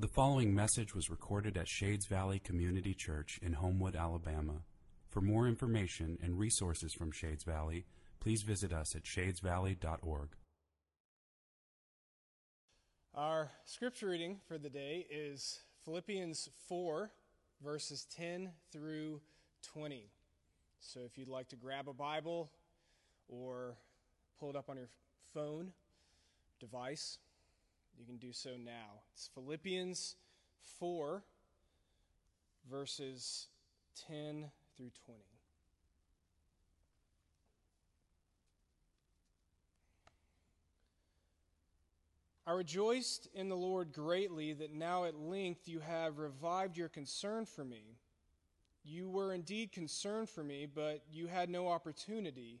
The following message was recorded at Shades Valley Community Church in Homewood, Alabama. For more information and resources from Shades Valley, please visit us at shadesvalley.org. Our scripture reading for the day is Philippians 4, verses 10 through 20. So if you'd like to grab a Bible or pull it up on your phone device, you can do so now. It's Philippians 4, verses 10 through 20. I rejoiced in the Lord greatly that now at length you have revived your concern for me. You were indeed concerned for me, but you had no opportunity.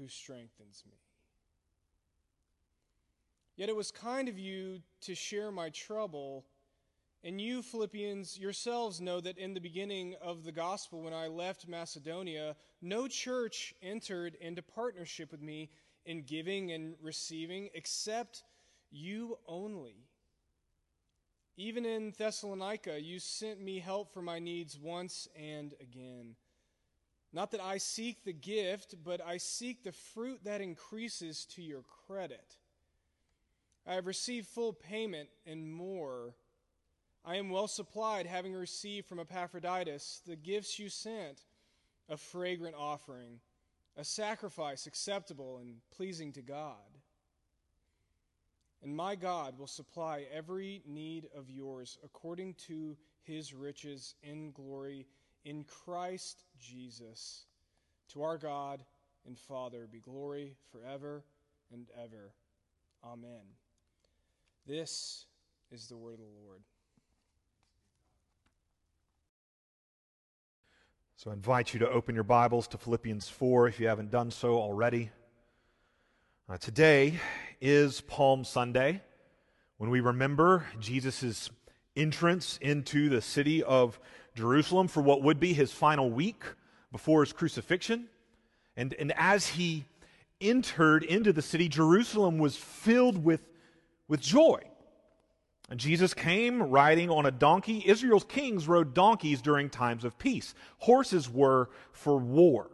who strengthens me. Yet it was kind of you to share my trouble. And you, Philippians, yourselves know that in the beginning of the gospel, when I left Macedonia, no church entered into partnership with me in giving and receiving except you only. Even in Thessalonica, you sent me help for my needs once and again. Not that I seek the gift, but I seek the fruit that increases to your credit. I have received full payment and more. I am well supplied, having received from Epaphroditus the gifts you sent a fragrant offering, a sacrifice acceptable and pleasing to God. And my God will supply every need of yours according to his riches in glory in Christ Jesus. To our God and Father be glory forever and ever. Amen. This is the word of the Lord. So I invite you to open your Bibles to Philippians 4 if you haven't done so already. Uh, today is Palm Sunday when we remember Jesus' entrance into the city of Jerusalem for what would be his final week before his crucifixion. And, and as he entered into the city, Jerusalem was filled with, with joy. And Jesus came riding on a donkey. Israel's kings rode donkeys during times of peace. Horses were for war.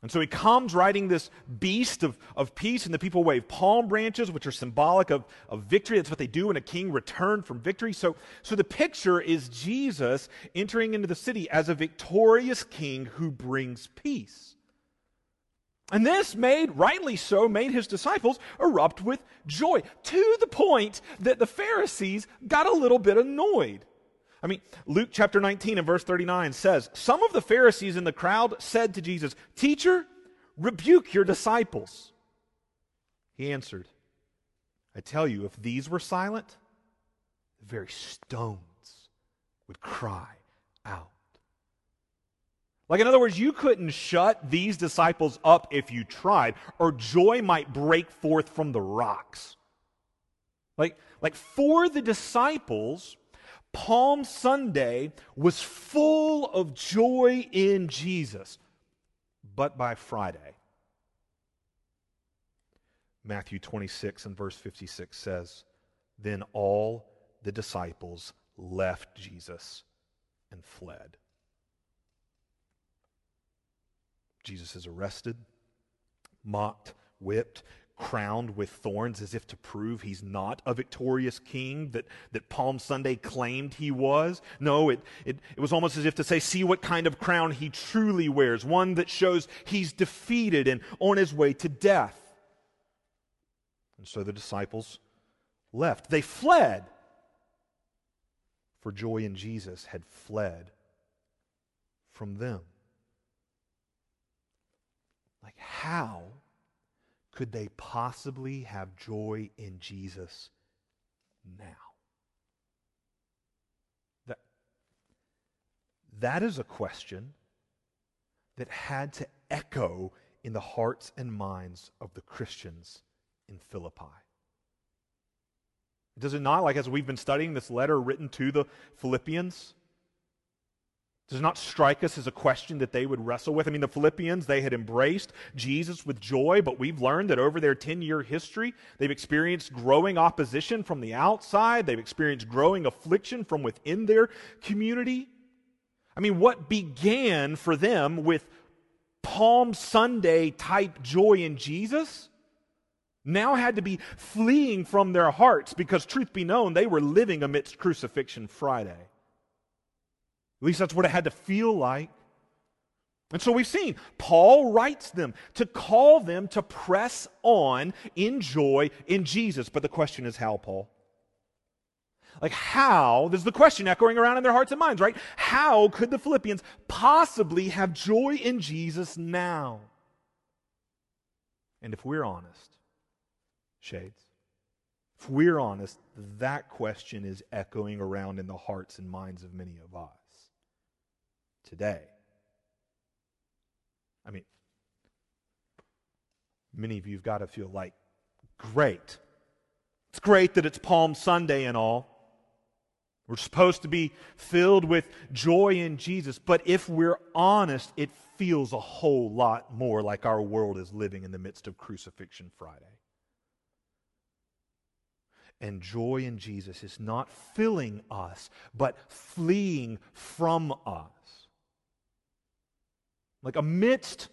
And so he comes riding this beast of, of peace, and the people wave palm branches, which are symbolic of, of victory. That's what they do when a king returned from victory. So, so the picture is Jesus entering into the city as a victorious king who brings peace. And this made, rightly so, made his disciples erupt with joy to the point that the Pharisees got a little bit annoyed. I mean, Luke chapter 19 and verse 39 says, Some of the Pharisees in the crowd said to Jesus, Teacher, rebuke your disciples. He answered, I tell you, if these were silent, the very stones would cry out. Like, in other words, you couldn't shut these disciples up if you tried, or joy might break forth from the rocks. Like, like for the disciples, Palm Sunday was full of joy in Jesus. But by Friday, Matthew 26 and verse 56 says, Then all the disciples left Jesus and fled. Jesus is arrested, mocked, whipped, crowned with thorns as if to prove he's not a victorious king that, that Palm Sunday claimed he was. No, it, it, it was almost as if to say, see what kind of crown he truly wears, one that shows he's defeated and on his way to death. And so the disciples left. They fled, for joy in Jesus had fled from them. Like, how? could they possibly have joy in Jesus now? That, that is a question that had to echo in the hearts and minds of the Christians in Philippi. Does it not, like as we've been studying this letter written to the Philippians, does not strike us as a question that they would wrestle with? I mean, the Philippians, they had embraced Jesus with joy, but we've learned that over their 10 year history, they've experienced growing opposition from the outside. They've experienced growing affliction from within their community. I mean, what began for them with Palm Sunday type joy in Jesus now had to be fleeing from their hearts because, truth be known, they were living amidst Crucifixion Friday. At least that's what it had to feel like. And so we've seen Paul writes them to call them to press on in joy in Jesus. But the question is how, Paul? Like, how? This is the question echoing around in their hearts and minds, right? How could the Philippians possibly have joy in Jesus now? And if we're honest, shades, if we're honest, that question is echoing around in the hearts and minds of many of us today. I mean, many of you have got to feel like, great. It's great that it's Palm Sunday and all. We're supposed to be filled with joy in Jesus, but if we're honest, it feels a whole lot more like our world is living in the midst of Crucifixion Friday. And joy in Jesus is not filling us, but fleeing from us. Like amidst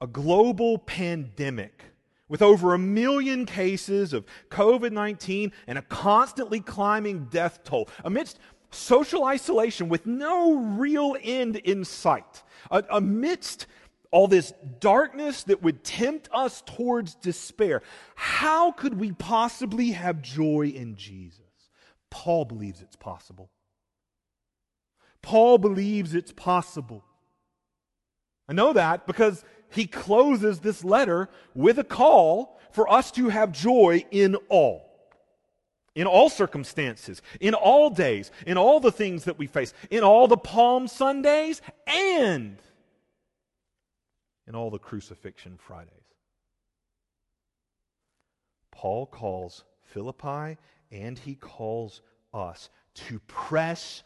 a global pandemic with over a million cases of COVID 19 and a constantly climbing death toll, amidst social isolation with no real end in sight, amidst all this darkness that would tempt us towards despair, how could we possibly have joy in Jesus? Paul believes it's possible. Paul believes it's possible. I know that because he closes this letter with a call for us to have joy in all. In all circumstances, in all days, in all the things that we face, in all the Palm Sundays, and in all the crucifixion Fridays. Paul calls Philippi and he calls us to press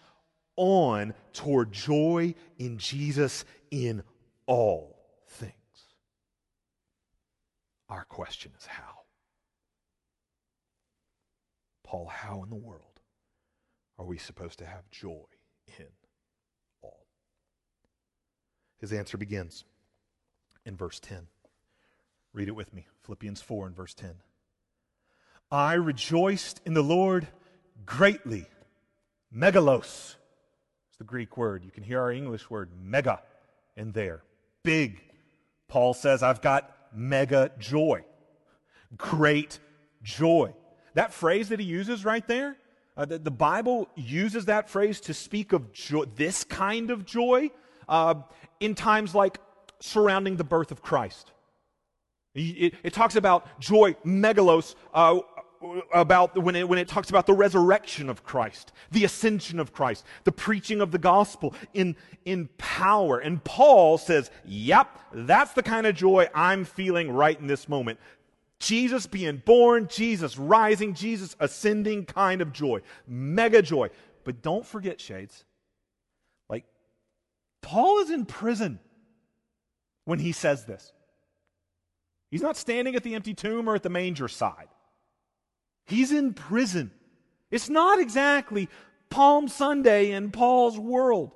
on toward joy in Jesus in all things. Our question is how? Paul, how in the world are we supposed to have joy in all? His answer begins in verse 10. Read it with me Philippians 4 and verse 10. I rejoiced in the Lord greatly. Megalos is the Greek word. You can hear our English word, mega, in there big. Paul says, I've got mega joy, great joy. That phrase that he uses right there, uh, the, the, Bible uses that phrase to speak of this kind of joy uh, in times like surrounding the birth of Christ. It, it talks about joy, megalos, uh, about when it, when it talks about the resurrection of Christ, the ascension of Christ, the preaching of the gospel in, in power. And Paul says, yep, that's the kind of joy I'm feeling right in this moment. Jesus being born, Jesus rising, Jesus ascending kind of joy. Mega joy. But don't forget, Shades, like, Paul is in prison when he says this. He's not standing at the empty tomb or at the manger side. He's in prison. It's not exactly Palm Sunday in Paul's world.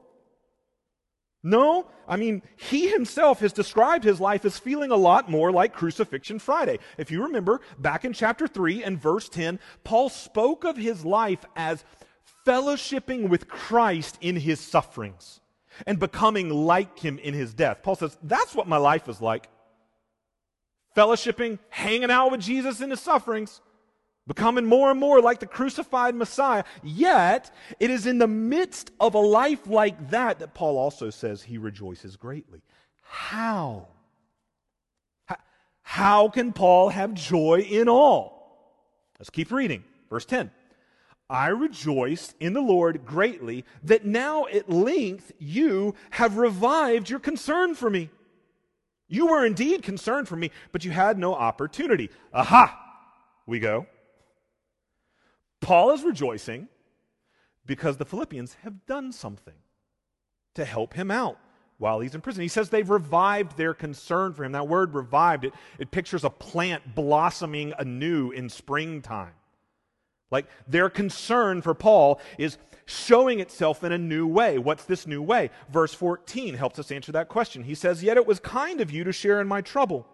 No, I mean, he himself has described his life as feeling a lot more like Crucifixion Friday. If you remember, back in chapter 3 and verse 10, Paul spoke of his life as fellowshipping with Christ in his sufferings and becoming like him in his death. Paul says, That's what my life is like. Fellowshipping, hanging out with Jesus in his sufferings becoming more and more like the crucified Messiah. Yet, it is in the midst of a life like that that Paul also says he rejoices greatly. How? How can Paul have joy in all? Let's keep reading. Verse 10. I rejoiced in the Lord greatly that now at length you have revived your concern for me. You were indeed concerned for me, but you had no opportunity. Aha! We go. Paul is rejoicing because the Philippians have done something to help him out while he's in prison. He says they've revived their concern for him. That word revived, it, it pictures a plant blossoming anew in springtime. Like their concern for Paul is showing itself in a new way. What's this new way? Verse 14 helps us answer that question. He says, Yet it was kind of you to share in my trouble.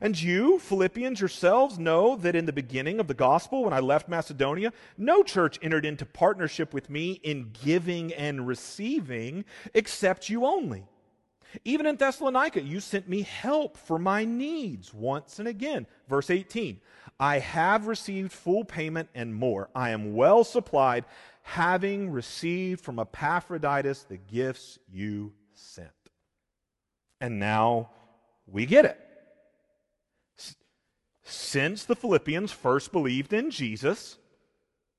And you, Philippians yourselves, know that in the beginning of the gospel, when I left Macedonia, no church entered into partnership with me in giving and receiving except you only. Even in Thessalonica, you sent me help for my needs once and again. Verse 18 I have received full payment and more. I am well supplied, having received from Epaphroditus the gifts you sent. And now we get it. Since the Philippians first believed in Jesus,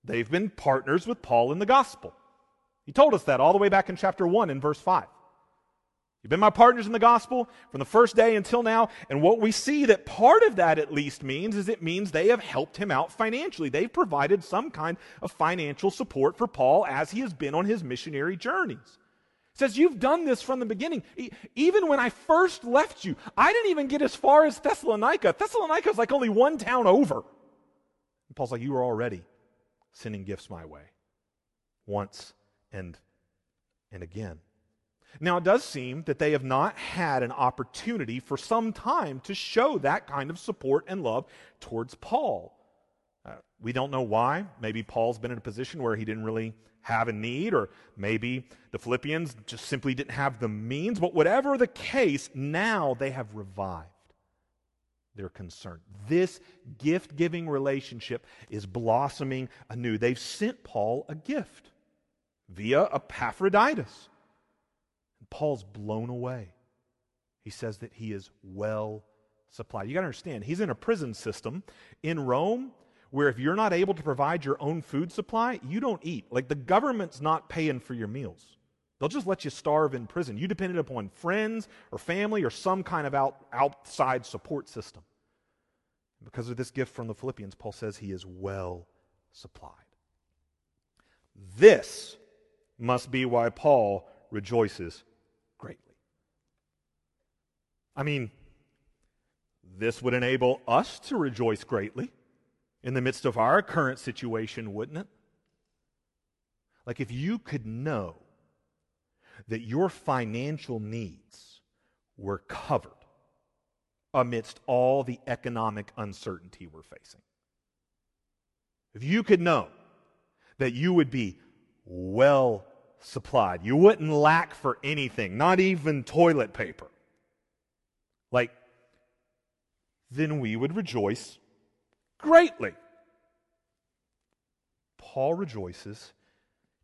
they've been partners with Paul in the gospel. He told us that all the way back in chapter 1 in verse 5. You've been my partners in the gospel from the first day until now. And what we see that part of that at least means is it means they have helped him out financially. They've provided some kind of financial support for Paul as he has been on his missionary journeys. Says, You've done this from the beginning. Even when I first left you, I didn't even get as far as Thessalonica. Thessalonica is like only one town over. And Paul's like, You were already sending gifts my way once and and again. Now, it does seem that they have not had an opportunity for some time to show that kind of support and love towards Paul. Uh, we don't know why. Maybe Paul's been in a position where he didn't really have a need, or maybe the Philippians just simply didn't have the means. But whatever the case, now they have revived their concern. This gift giving relationship is blossoming anew. They've sent Paul a gift via Epaphroditus. Paul's blown away. He says that he is well supplied. You got to understand, he's in a prison system in Rome where if you're not able to provide your own food supply, you don't eat. Like the government's not paying for your meals. They'll just let you starve in prison. You depended upon friends or family or some kind of out, outside support system. Because of this gift from the Philippians, Paul says he is well supplied. This must be why Paul rejoices greatly. I mean, this would enable us to rejoice greatly in the midst of our current situation, wouldn't it? Like if you could know that your financial needs were covered amidst all the economic uncertainty we're facing. If you could know that you would be well supplied, you wouldn't lack for anything, not even toilet paper. Like, then we would rejoice greatly. Paul rejoices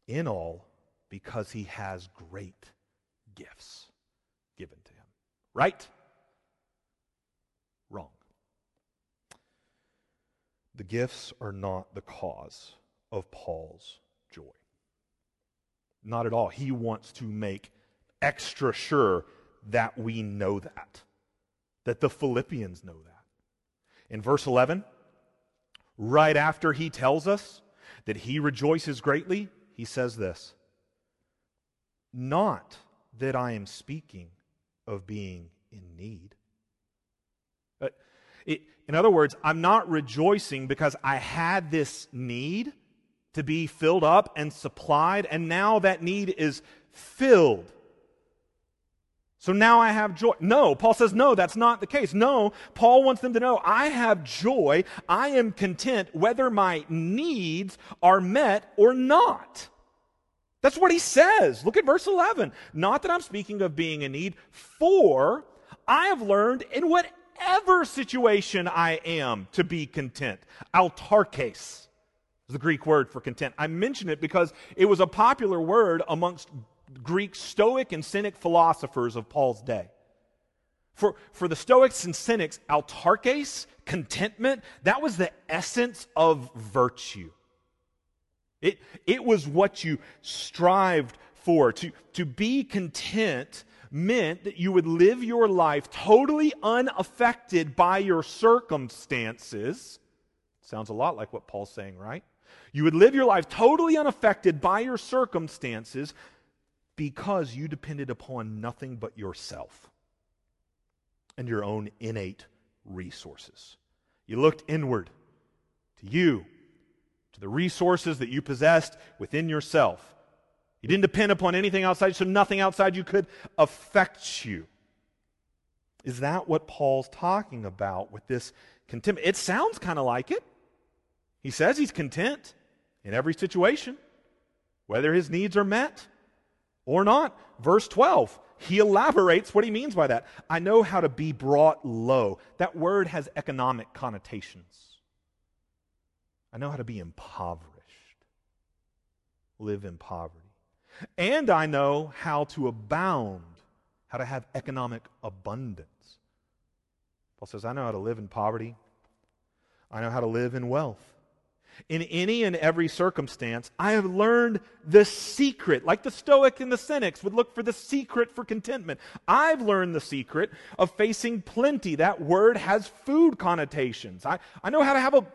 in all because he has great gifts given to him. Right? Wrong. The gifts are not the cause of Paul's joy. Not at all. He wants to make extra sure that we know that that the Philippians know that. In verse 11, right after he tells us that he rejoices greatly, he says this Not that I am speaking of being in need. Uh, it, in other words, I'm not rejoicing because I had this need to be filled up and supplied, and now that need is filled so now I have joy. No, Paul says, no, that's not the case. No, Paul wants them to know I have joy. I am content whether my needs are met or not. That's what he says. Look at verse 11. Not that I'm speaking of being in need, for I have learned in whatever situation I am to be content. Autarkes is the Greek word for content. I mention it because it was a popular word amongst Greek Stoic and Cynic philosophers of Paul's day. For, for the Stoics and Cynics, autarkes, contentment, that was the essence of virtue. It, it was what you strived for. To, to be content meant that you would live your life totally unaffected by your circumstances. Sounds a lot like what Paul's saying, right? You would live your life totally unaffected by your circumstances because you depended upon nothing but yourself and your own innate resources. You looked inward to you, to the resources that you possessed within yourself. You didn't depend upon anything outside, so nothing outside you could affect you. Is that what Paul's talking about with this contentment? It sounds kind of like it. He says he's content in every situation, whether his needs are met or not. Verse 12, he elaborates what he means by that. I know how to be brought low. That word has economic connotations. I know how to be impoverished, live in poverty. And I know how to abound, how to have economic abundance. Paul says, I know how to live in poverty. I know how to live in wealth. In any and every circumstance, I have learned the secret, like the Stoic and the Cynics would look for the secret for contentment. I've learned the secret of facing plenty. That word has food connotations. I, I know how to have a,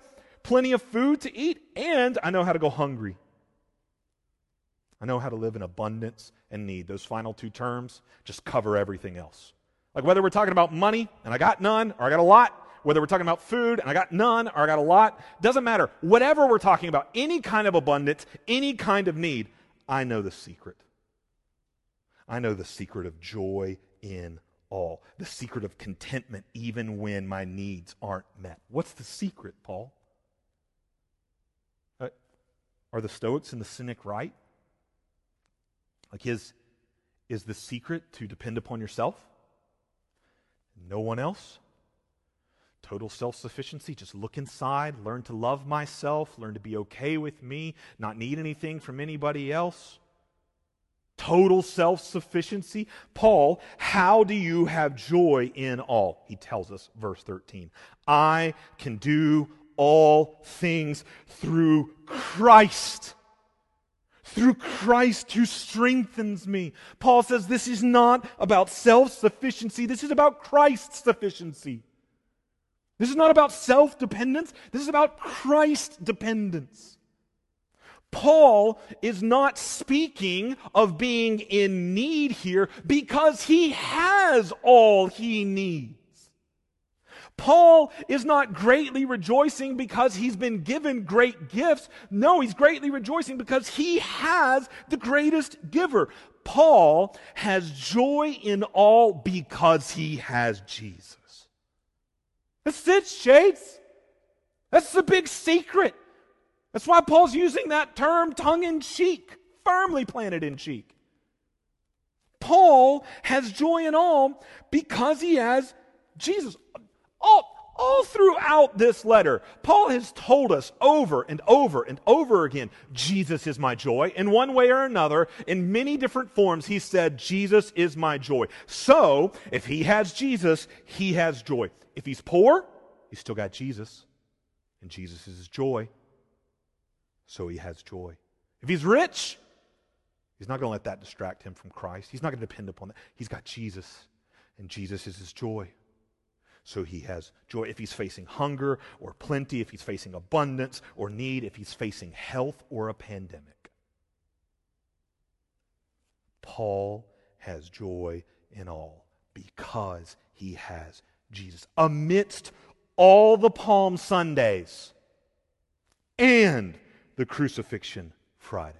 plenty of food to eat, and I know how to go hungry. I know how to live in abundance and need. Those final two terms just cover everything else. Like whether we're talking about money and I got none, or I got a lot, whether we're talking about food and I got none or I got a lot, doesn't matter. Whatever we're talking about, any kind of abundance, any kind of need, I know the secret. I know the secret of joy in all, the secret of contentment even when my needs aren't met. What's the secret, Paul? Uh, are the Stoics and the Cynic right? Like his is the secret to depend upon yourself? No one else? Total self sufficiency, just look inside, learn to love myself, learn to be okay with me, not need anything from anybody else. Total self sufficiency. Paul, how do you have joy in all? He tells us, verse 13. I can do all things through Christ through Christ who strengthens me. Paul says this is not about self sufficiency, this is about Christ's sufficiency. This is not about self dependence, this is about Christ dependence. Paul is not speaking of being in need here because he has all he needs. Paul is not greatly rejoicing because he's been given great gifts. No, he's greatly rejoicing because he has the greatest giver. Paul has joy in all because he has Jesus. That's it, shades. That's the big secret. That's why Paul's using that term tongue in cheek, firmly planted in cheek. Paul has joy in all because he has Jesus. All, all throughout this letter, Paul has told us over and over and over again Jesus is my joy. In one way or another, in many different forms, he said, Jesus is my joy. So, if he has Jesus, he has joy. If he's poor, he's still got Jesus, and Jesus is his joy. So he has joy. If he's rich, he's not going to let that distract him from Christ. He's not going to depend upon that. He's got Jesus, and Jesus is his joy. So he has joy if he's facing hunger or plenty, if he's facing abundance or need, if he's facing health or a pandemic. Paul has joy in all because he has Jesus. Amidst all the Palm Sundays and the crucifixion Fridays,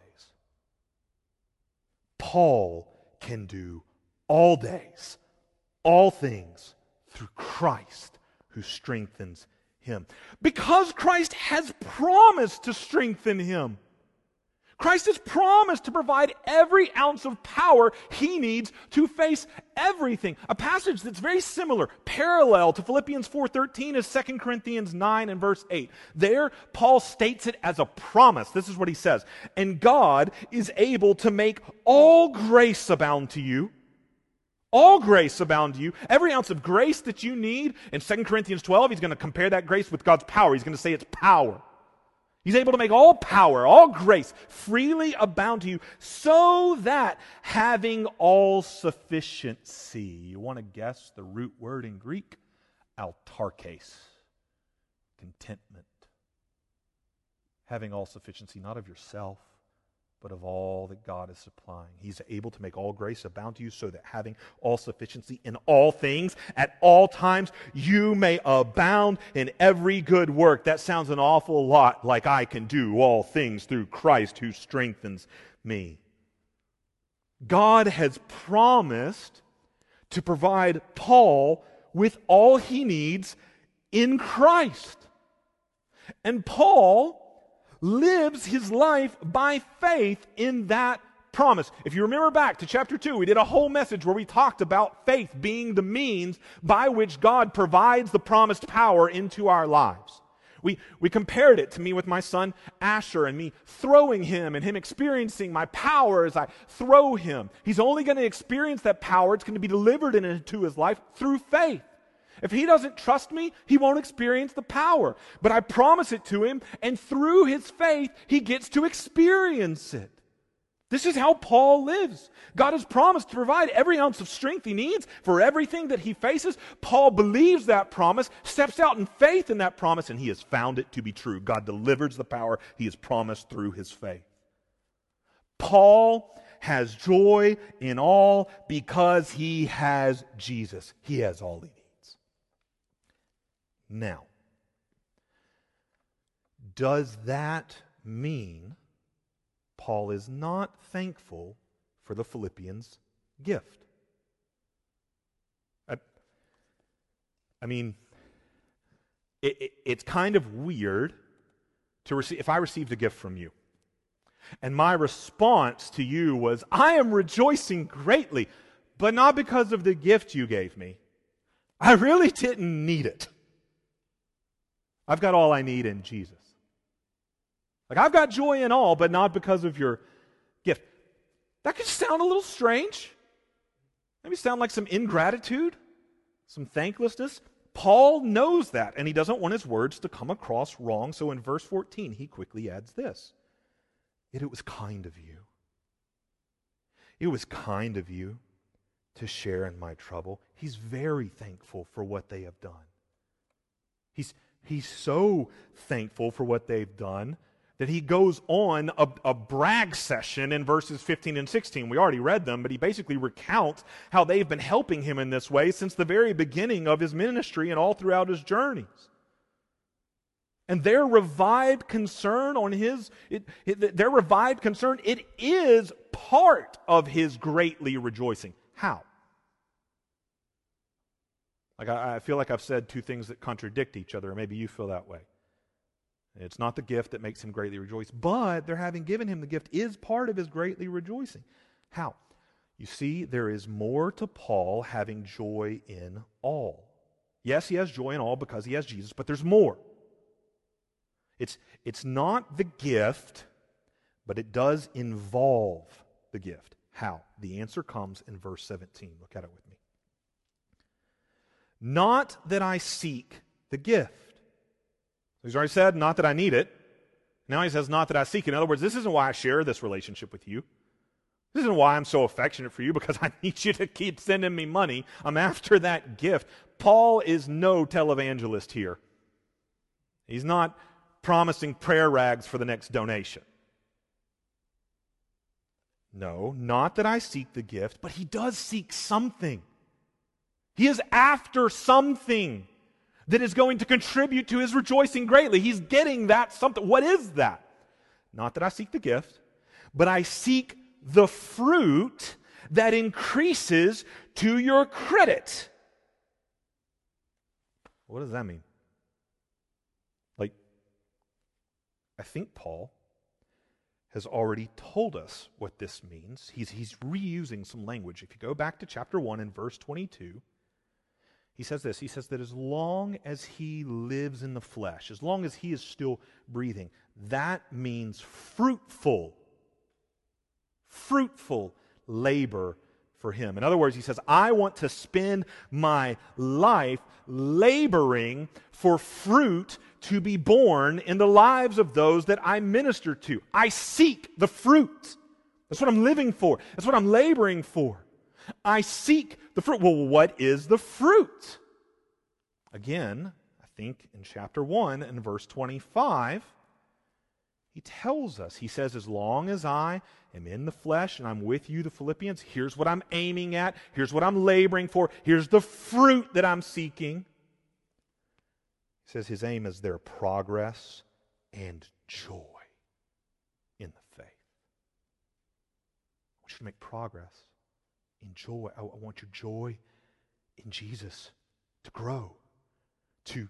Paul can do all days, all things through Christ who strengthens him. Because Christ has promised to strengthen him. Christ has promised to provide every ounce of power he needs to face everything. A passage that's very similar, parallel to Philippians 4:13 is 2 Corinthians 9 and verse 8. There Paul states it as a promise. This is what he says. And God is able to make all grace abound to you all grace abound to you. Every ounce of grace that you need. In 2 Corinthians 12, he's going to compare that grace with God's power. He's going to say it's power. He's able to make all power, all grace freely abound to you, so that having all sufficiency, you want to guess the root word in Greek? Autarkes, contentment. Having all sufficiency, not of yourself, but of all that God is supplying. He's able to make all grace abound to you so that having all sufficiency in all things at all times, you may abound in every good work. That sounds an awful lot like I can do all things through Christ who strengthens me. God has promised to provide Paul with all he needs in Christ. And Paul lives his life by faith in that promise. If you remember back to chapter 2, we did a whole message where we talked about faith being the means by which God provides the promised power into our lives. We, we compared it to me with my son Asher and me throwing him and him experiencing my power as I throw him. He's only going to experience that power. It's going to be delivered into his life through faith. If he doesn't trust me, he won't experience the power. But I promise it to him, and through his faith, he gets to experience it. This is how Paul lives. God has promised to provide every ounce of strength he needs for everything that he faces. Paul believes that promise, steps out in faith in that promise, and he has found it to be true. God delivers the power he has promised through his faith. Paul has joy in all because he has Jesus. He has all he now, does that mean Paul is not thankful for the Philippians' gift? I, I mean, it, it, it's kind of weird to receive, if I received a gift from you, and my response to you was, I am rejoicing greatly, but not because of the gift you gave me. I really didn't need it. I've got all I need in Jesus. Like, I've got joy in all, but not because of your gift. That could sound a little strange. Maybe sound like some ingratitude, some thanklessness. Paul knows that, and he doesn't want his words to come across wrong. So in verse 14, he quickly adds this Yet it was kind of you. It was kind of you to share in my trouble. He's very thankful for what they have done. He's, He's so thankful for what they've done that he goes on a, a, brag session in verses 15 and 16. We already read them, but he basically recounts how they've been helping him in this way since the very beginning of his ministry and all throughout his journeys. And their revived concern on his, it, it, their revived concern, it is part of his greatly rejoicing. How? Like, I, I feel like I've said two things that contradict each other, or maybe you feel that way. It's not the gift that makes him greatly rejoice, but their having given him the gift is part of his greatly rejoicing. How? You see, there is more to Paul having joy in all. Yes, he has joy in all because he has Jesus, but there's more. It's, it's not the gift, but it does involve the gift. How? The answer comes in verse 17. Look at it with me. Not that I seek the gift. He's already said, not that I need it. Now he says, not that I seek. In other words, this isn't why I share this relationship with you. This isn't why I'm so affectionate for you because I need you to keep sending me money. I'm after that gift. Paul is no televangelist here. He's not promising prayer rags for the next donation. No, not that I seek the gift, but he does seek something. He is after something that is going to contribute to his rejoicing greatly. He's getting that something. What is that? Not that I seek the gift, but I seek the fruit that increases to your credit. What does that mean? Like, I think Paul has already told us what this means. He's, he's reusing some language. If you go back to chapter 1 and verse 22, he says this He says that as long as he lives in the flesh, as long as he is still breathing, that means fruitful, fruitful labor for him. In other words, he says, I want to spend my life laboring for fruit to be born in the lives of those that I minister to. I seek the fruit. That's what I'm living for. That's what I'm laboring for. I seek the fruit. Well, what is the fruit? Again, I think in chapter 1 and verse 25, he tells us, he says, as long as I am in the flesh and I'm with you, the Philippians, here's what I'm aiming at, here's what I'm laboring for, here's the fruit that I'm seeking. He says his aim is their progress and joy in the faith. I want you to make progress in joy. I, I want your joy in Jesus to grow, to,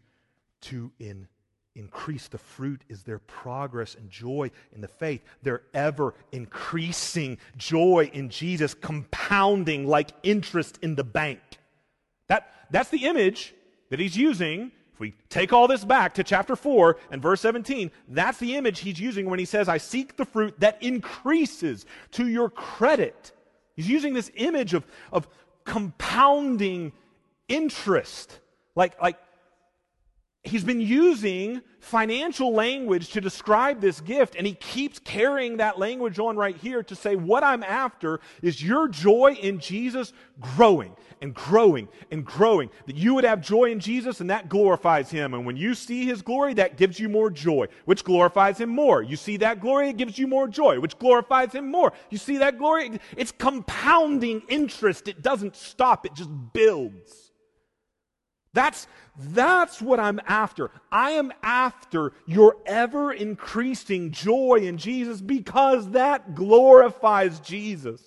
to in increase. The fruit is their progress and joy in the faith. Their ever increasing joy in Jesus, compounding like interest in the bank. That, that's the image that he's using. If we take all this back to chapter 4 and verse 17, that's the image he's using when he says, I seek the fruit that increases to your credit. He's using this image of, of compounding interest. Like, like he's been using financial language to describe this gift, and he keeps carrying that language on right here to say, What I'm after is your joy in Jesus growing and growing and growing. That you would have joy in Jesus, and that glorifies him. And when you see his glory, that gives you more joy, which glorifies him more. You see that glory, it gives you more joy, which glorifies him more. You see that glory, it's compounding interest. It doesn't stop, it just builds. That's, that's what I'm after. I am after your ever increasing joy in Jesus because that glorifies Jesus.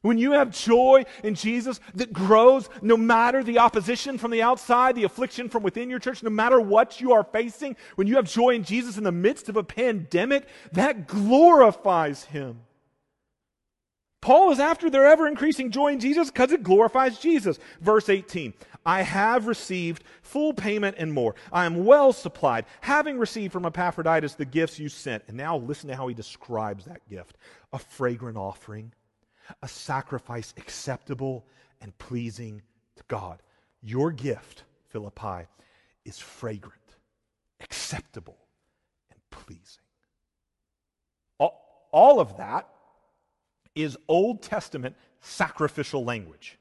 When you have joy in Jesus that grows no matter the opposition from the outside, the affliction from within your church, no matter what you are facing, when you have joy in Jesus in the midst of a pandemic, that glorifies Him. Paul is after their ever increasing joy in Jesus because it glorifies Jesus. Verse 18 I have received full payment and more. I am well supplied, having received from Epaphroditus the gifts you sent. And now listen to how he describes that gift a fragrant offering, a sacrifice acceptable and pleasing to God. Your gift, Philippi, is fragrant, acceptable, and pleasing. All, all of that is Old Testament sacrificial language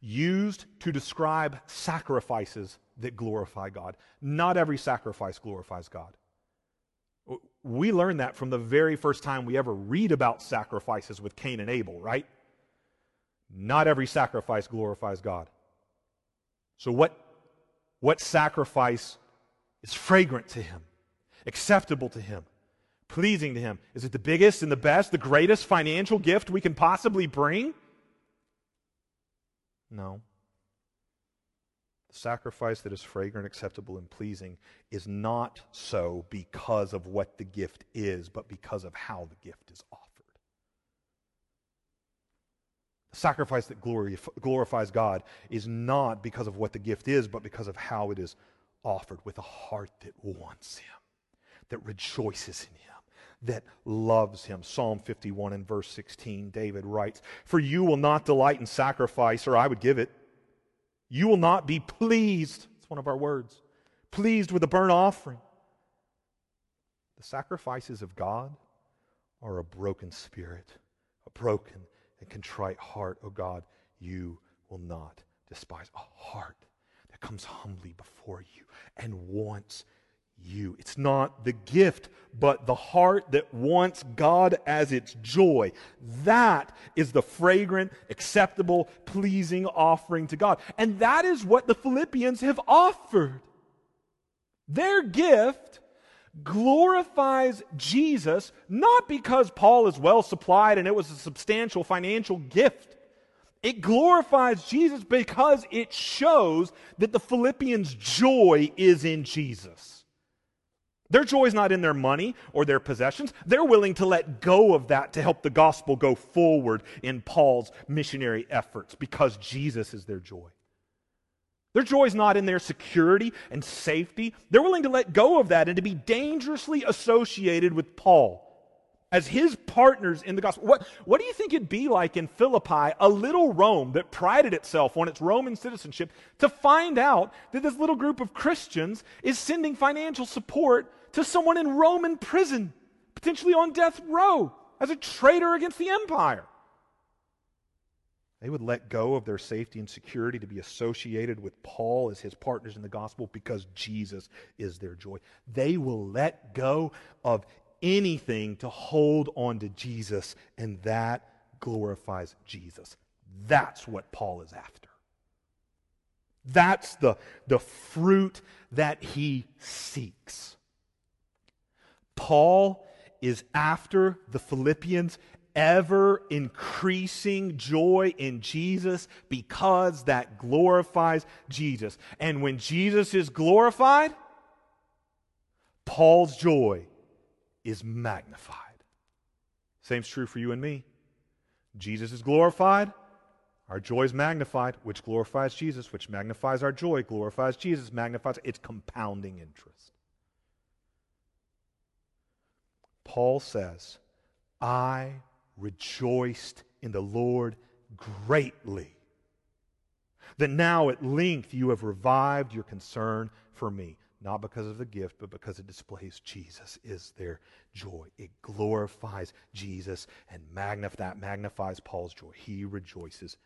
used to describe sacrifices that glorify God. Not every sacrifice glorifies God. We learn that from the very first time we ever read about sacrifices with Cain and Abel, right? Not every sacrifice glorifies God. So, what, what sacrifice is fragrant to Him, acceptable to Him? pleasing to Him? Is it the biggest and the best, the greatest financial gift we can possibly bring? No. The sacrifice that is fragrant, acceptable, and pleasing is not so because of what the gift is, but because of how the gift is offered. The sacrifice that glorifies God is not because of what the gift is, but because of how it is offered with a heart that wants Him, that rejoices in Him that loves him. Psalm 51 and verse 16, David writes, For you will not delight in sacrifice, or I would give it. You will not be pleased, it's one of our words, pleased with a burnt offering. The sacrifices of God are a broken spirit, a broken and contrite heart, O oh God, you will not despise. A heart that comes humbly before you and wants you. It's not the gift, but the heart that wants God as its joy. That is the fragrant, acceptable, pleasing offering to God. And that is what the Philippians have offered. Their gift glorifies Jesus not because Paul is well supplied and it was a substantial financial gift. It glorifies Jesus because it shows that the Philippians' joy is in Jesus. Their joy is not in their money or their possessions. They're willing to let go of that to help the gospel go forward in Paul's missionary efforts because Jesus is their joy. Their joy is not in their security and safety. They're willing to let go of that and to be dangerously associated with Paul as his partners in the gospel. What, what do you think it'd be like in Philippi, a little Rome that prided itself on its Roman citizenship, to find out that this little group of Christians is sending financial support to someone in Roman prison, potentially on death row, as a traitor against the empire? They would let go of their safety and security to be associated with Paul as his partners in the gospel because Jesus is their joy. They will let go of anything to hold on to Jesus, and that glorifies Jesus. That's what Paul is after. That's the, the fruit that he seeks. Paul is after the Philippians' ever increasing joy in Jesus because that glorifies Jesus. And when Jesus is glorified, Paul's joy is magnified. Same's true for you and me. Jesus is glorified, our joy is magnified, which glorifies Jesus, which magnifies our joy, glorifies Jesus, magnifies it's compounding interest. Paul says, I rejoiced in the Lord greatly that now at length you have revived your concern for me not because of the gift, but because it displays Jesus is their joy. It glorifies Jesus and magnif- that magnifies Paul's joy. He rejoices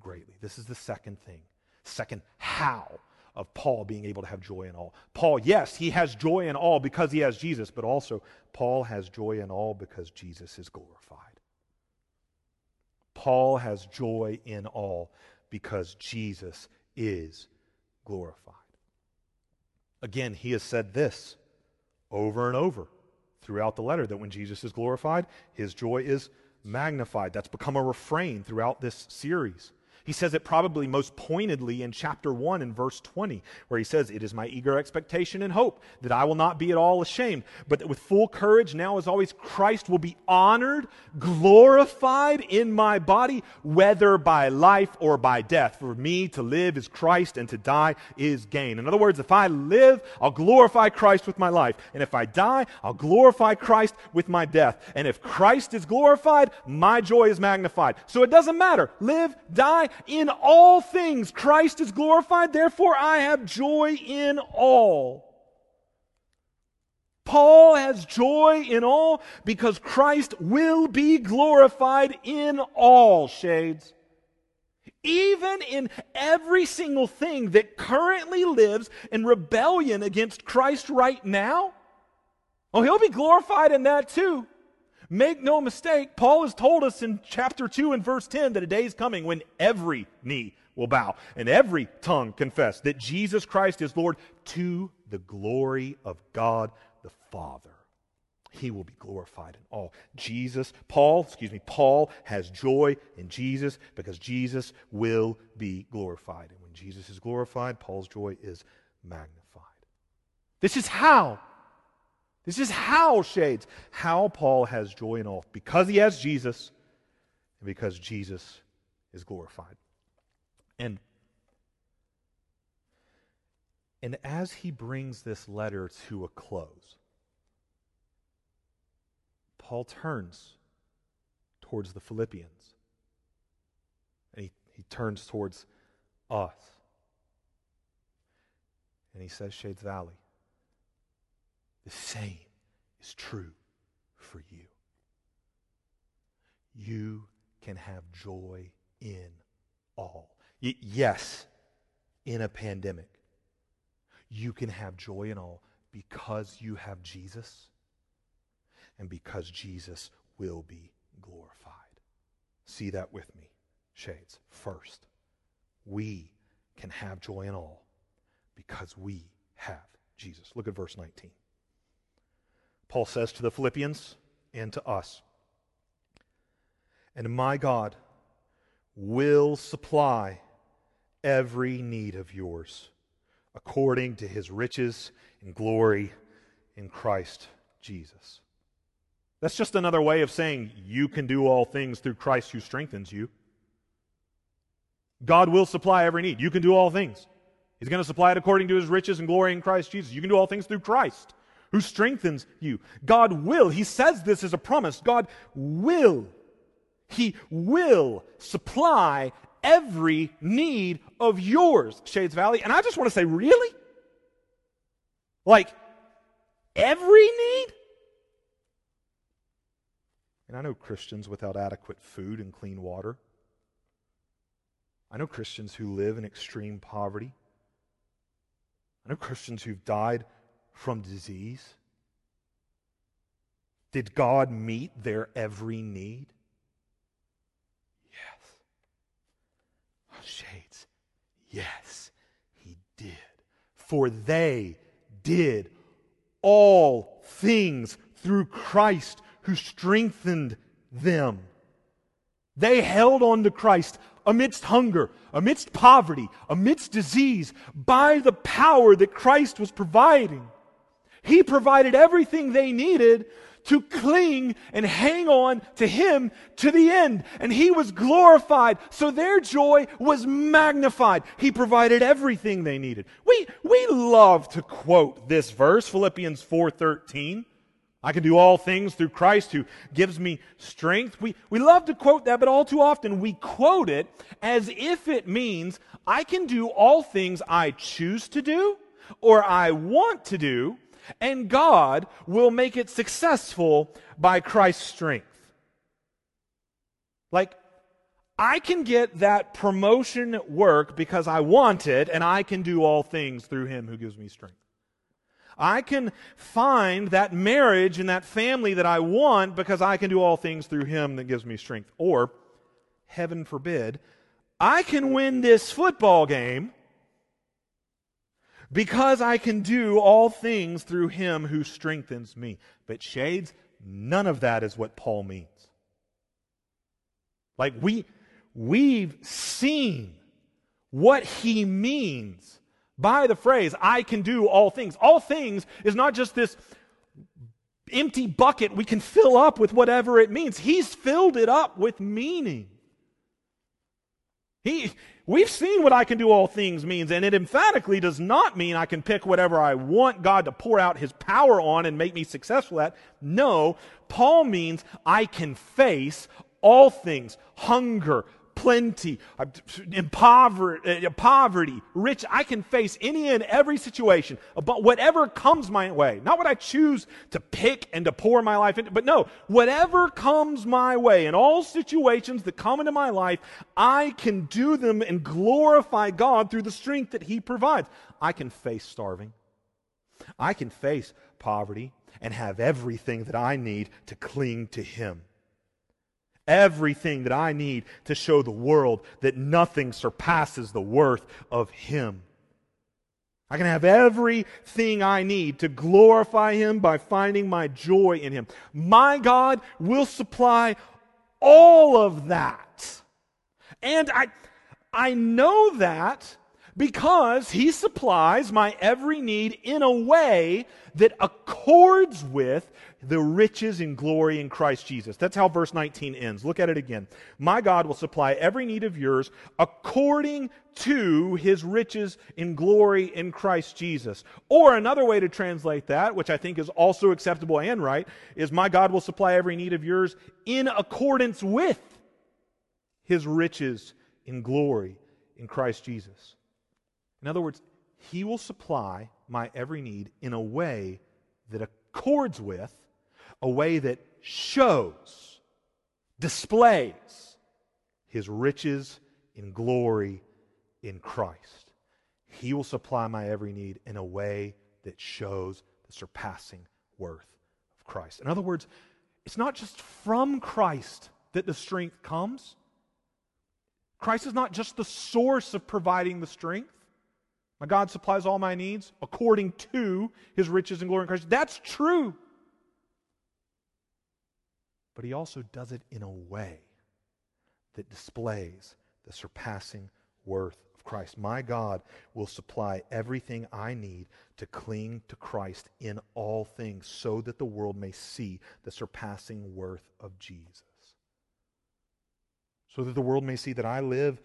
greatly. This is the second thing. Second, how of Paul being able to have joy in all. Paul, yes, he has joy in all because he has Jesus, but also Paul has joy in all because Jesus is glorified. Paul has joy in all because Jesus is glorified. Again, he has said this over and over throughout the letter that when Jesus is glorified, his joy is magnified. That's become a refrain throughout this series. He says it probably most pointedly in chapter 1 and verse 20, where he says, It is my eager expectation and hope that I will not be at all ashamed, but that with full courage, now as always, Christ will be honored, glorified in my body, whether by life or by death. For me to live is Christ, and to die is gain. In other words, if I live, I'll glorify Christ with my life. And if I die, I'll glorify Christ with my death. And if Christ is glorified, my joy is magnified. So it doesn't matter. Live, die, in all things Christ is glorified, therefore I have joy in all. Paul has joy in all because Christ will be glorified in all shades. Even in every single thing that currently lives in rebellion against Christ right now, oh, he'll be glorified in that too. Make no mistake, Paul has told us in chapter 2 and verse 10 that a day is coming when every knee will bow and every tongue confess that Jesus Christ is Lord to the glory of God the Father. He will be glorified in all. Jesus, Paul, excuse me, Paul has joy in Jesus because Jesus will be glorified. And when Jesus is glorified, Paul's joy is magnified. This is how this is how, shades, how Paul has joy in all. Because he has Jesus, and because Jesus is glorified. And, and as he brings this letter to a close, Paul turns towards the Philippians. And he, he turns towards us. And he says, Shades Valley, the same is true for you. You can have joy in all. Y- yes, in a pandemic, you can have joy in all because you have Jesus and because Jesus will be glorified. See that with me, shades. First, we can have joy in all because we have Jesus. Look at verse 19. Paul says to the Philippians and to us. And my God will supply every need of yours according to his riches and glory in Christ Jesus. That's just another way of saying you can do all things through Christ who strengthens you. God will supply every need. You can do all things. He's going to supply it according to his riches and glory in Christ Jesus. You can do all things through Christ who strengthens you. God will. He says this as a promise. God will. He will supply every need of yours, Shades Valley. And I just want to say, really? Like, every need? And I know Christians without adequate food and clean water. I know Christians who live in extreme poverty. I know Christians who've died from disease. Did God meet their every need? Yes. Oh, shades. Yes, He did. For they did all things through Christ who strengthened them. They held on to Christ amidst hunger, amidst poverty, amidst disease, by the power that Christ was providing. He provided everything they needed to cling and hang on to Him to the end. And He was glorified. So their joy was magnified. He provided everything they needed. We, we love to quote this verse, Philippians 4.13. I can do all things through Christ who gives me strength. We, we love to quote that, but all too often we quote it as if it means I can do all things I choose to do or I want to do, and God will make it successful by Christ's strength. Like, I can get that promotion at work because I want it, and I can do all things through Him who gives me strength. I can find that marriage and that family that I want because I can do all things through Him that gives me strength. Or, heaven forbid, I can win this football game because I can do all things through Him who strengthens me. But, shades, none of that is what Paul means. Like, we, we've seen what he means by the phrase, I can do all things. All things is not just this empty bucket we can fill up with whatever it means. He's filled it up with meaning. He, we've seen what I can do all things means, and it emphatically does not mean I can pick whatever I want God to pour out His power on and make me successful at. No, Paul means I can face all things hunger, plenty, uh, uh, poverty, rich. I can face any and every situation, but whatever comes my way, not what I choose to pick and to pour my life into, but no, whatever comes my way in all situations that come into my life, I can do them and glorify God through the strength that He provides. I can face starving. I can face poverty and have everything that I need to cling to Him everything that I need to show the world that nothing surpasses the worth of Him. I can have everything I need to glorify Him by finding my joy in Him. My God will supply all of that. And I, I know that because He supplies my every need in a way that accords with the riches and glory in Christ Jesus. That's how verse 19 ends. Look at it again. My God will supply every need of yours according to his riches in glory in Christ Jesus. Or another way to translate that, which I think is also acceptable and right, is my God will supply every need of yours in accordance with his riches in glory in Christ Jesus. In other words, he will supply my every need in a way that accords with a way that shows, displays his riches in glory in Christ. He will supply my every need in a way that shows the surpassing worth of Christ. In other words, it's not just from Christ that the strength comes. Christ is not just the source of providing the strength. My God supplies all my needs according to his riches and glory in Christ. That's true but he also does it in a way that displays the surpassing worth of Christ. My God will supply everything I need to cling to Christ in all things so that the world may see the surpassing worth of Jesus. So that the world may see that I live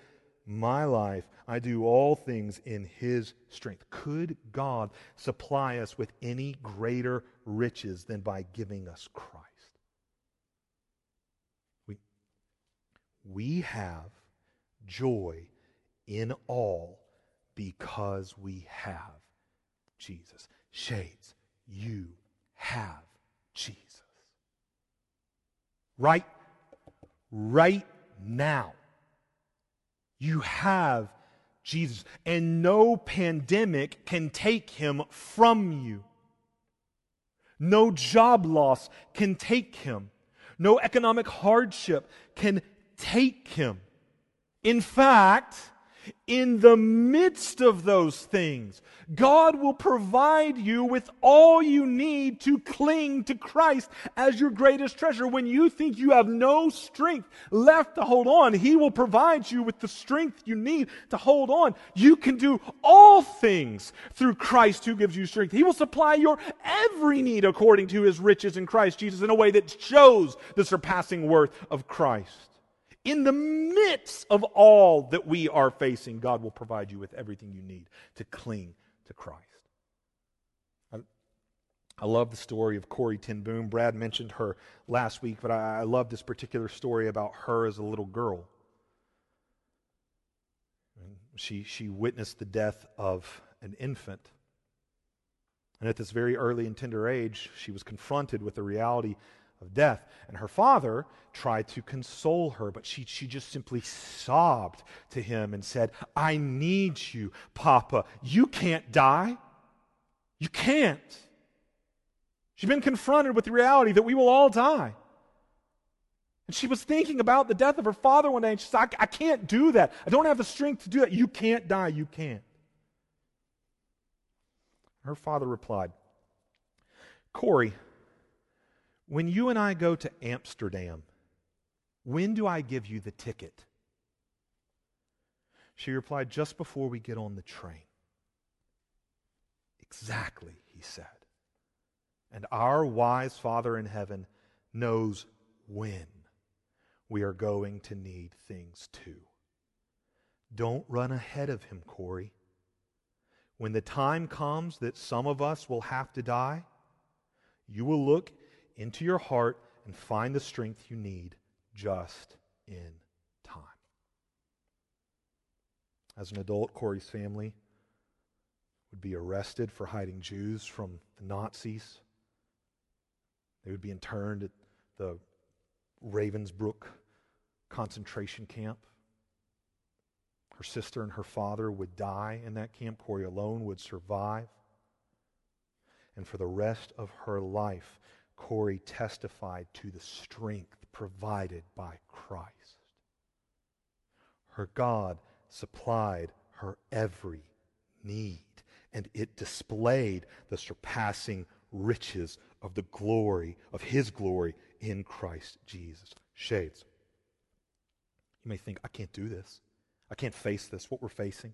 my life. I do all things in his strength. Could God supply us with any greater riches than by giving us Christ? We, we have joy in all because we have Jesus. Shades, you have Jesus. Right, right now. You have Jesus, and no pandemic can take him from you. No job loss can take him. No economic hardship can take him. In fact, in the midst of those things, God will provide you with all you need to cling to Christ as your greatest treasure. When you think you have no strength left to hold on, He will provide you with the strength you need to hold on. You can do all things through Christ who gives you strength. He will supply your every need according to His riches in Christ Jesus in a way that shows the surpassing worth of Christ in the midst of all that we are facing, God will provide you with everything you need to cling to Christ. I, I love the story of Corrie ten Boom. Brad mentioned her last week, but I, I love this particular story about her as a little girl. She, she witnessed the death of an infant. And at this very early and tender age, she was confronted with the reality of death. And her father tried to console her, but she, she just simply sobbed to him and said, I need you, Papa. You can't die. You can't. She'd been confronted with the reality that we will all die. And she was thinking about the death of her father one day, and she said, I, I can't do that. I don't have the strength to do that. You can't die. You can't. Her father replied, Corrie, when you and I go to Amsterdam, when do I give you the ticket? She replied, Just before we get on the train. Exactly, he said. And our wise Father in heaven knows when we are going to need things too. Don't run ahead of him, Corrie. When the time comes that some of us will have to die, you will look into your heart and find the strength you need just in time. As an adult, Corrie's family would be arrested for hiding Jews from the Nazis. They would be interned at the Ravensbrück concentration camp. Her sister and her father would die in that camp. Corrie alone would survive. And for the rest of her life, Corrie testified to the strength provided by Christ. Her God supplied her every need, and it displayed the surpassing riches of the glory, of His glory in Christ Jesus. Shades. You may think, I can't do this. I can't face this, what we're facing.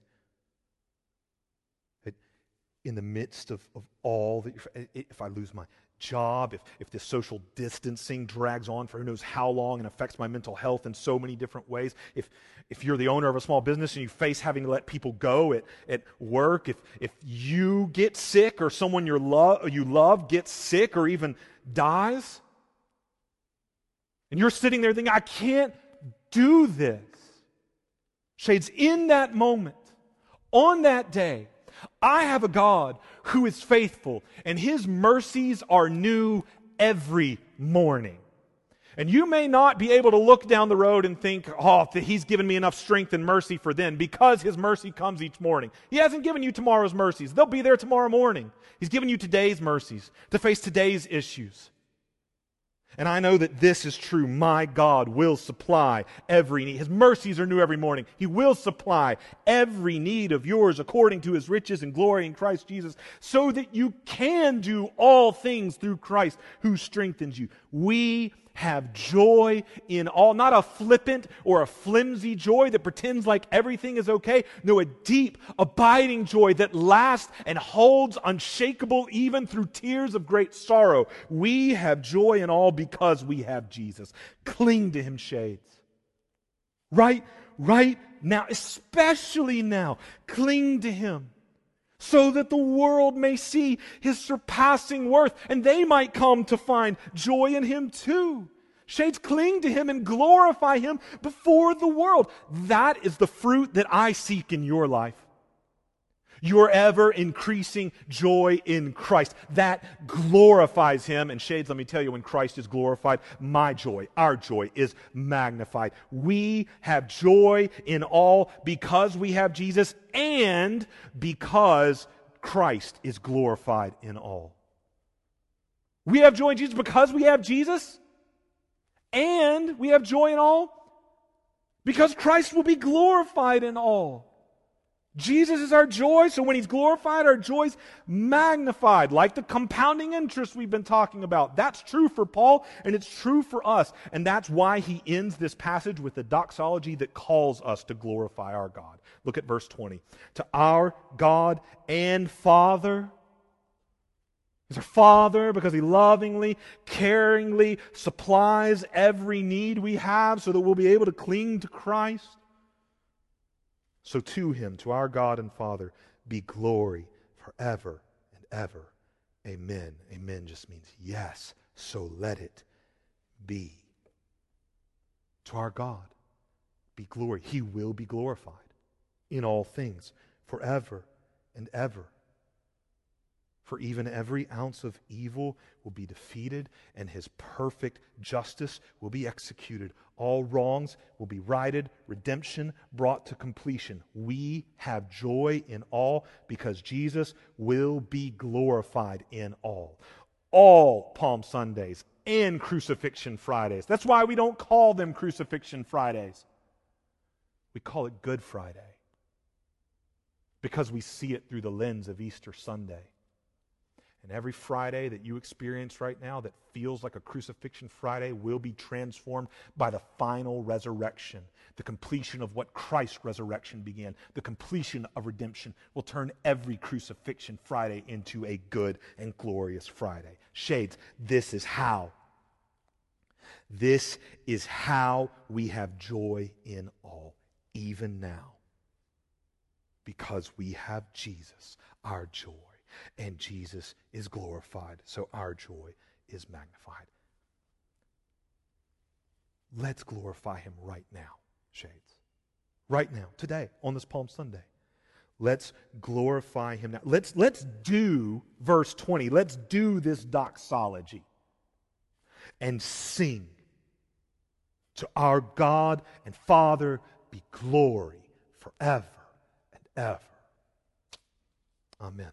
In the midst of, of all that, if I lose my job, if, if this social distancing drags on for who knows how long and affects my mental health in so many different ways, if, if you're the owner of a small business and you face having to let people go at, at work, if, if you get sick or someone you love, you love gets sick or even dies, and you're sitting there thinking, I can't do this. Shades, in that moment, on that day, I have a God who is faithful, and his mercies are new every morning. And you may not be able to look down the road and think, oh, he's given me enough strength and mercy for then, because his mercy comes each morning. He hasn't given you tomorrow's mercies. They'll be there tomorrow morning. He's given you today's mercies to face today's issues. And I know that this is true. My God will supply every need. His mercies are new every morning. He will supply every need of yours according to his riches and glory in Christ Jesus, so that you can do all things through Christ who strengthens you. We have joy in all, not a flippant or a flimsy joy that pretends like everything is okay. No, a deep, abiding joy that lasts and holds unshakable even through tears of great sorrow. We have joy in all because we have Jesus. Cling to Him, shades. Right, right now, especially now, cling to Him so that the world may see His surpassing worth and they might come to find joy in Him too. Shades cling to Him and glorify Him before the world. That is the fruit that I seek in your life your ever increasing joy in Christ. That glorifies Him. And shades, let me tell you, when Christ is glorified, my joy, our joy is magnified. We have joy in all because we have Jesus and because Christ is glorified in all. We have joy in Jesus because we have Jesus and we have joy in all because Christ will be glorified in all. Jesus is our joy, so when he's glorified, our joy's magnified, like the compounding interest we've been talking about. That's true for Paul, and it's true for us. And that's why he ends this passage with the doxology that calls us to glorify our God. Look at verse 20. To our God and Father. He's our Father because He lovingly, caringly supplies every need we have so that we'll be able to cling to Christ. So to him, to our God and Father, be glory forever and ever. Amen. Amen just means yes. So let it be. To our God be glory. He will be glorified in all things forever and ever. For even every ounce of evil will be defeated, and his perfect justice will be executed. All wrongs will be righted, redemption brought to completion. We have joy in all because Jesus will be glorified in all. All Palm Sundays and Crucifixion Fridays. That's why we don't call them Crucifixion Fridays. We call it Good Friday because we see it through the lens of Easter Sunday. And every Friday that you experience right now that feels like a crucifixion Friday will be transformed by the final resurrection. The completion of what Christ's resurrection began, the completion of redemption will turn every crucifixion Friday into a good and glorious Friday. Shades, this is how. This is how we have joy in all, even now, because we have Jesus, our joy and Jesus is glorified, so our joy is magnified. Let's glorify him right now, shades. Right now, today, on this Palm Sunday. Let's glorify him now. Let's, let's do verse 20. Let's do this doxology and sing to our God and Father be glory forever and ever. Amen.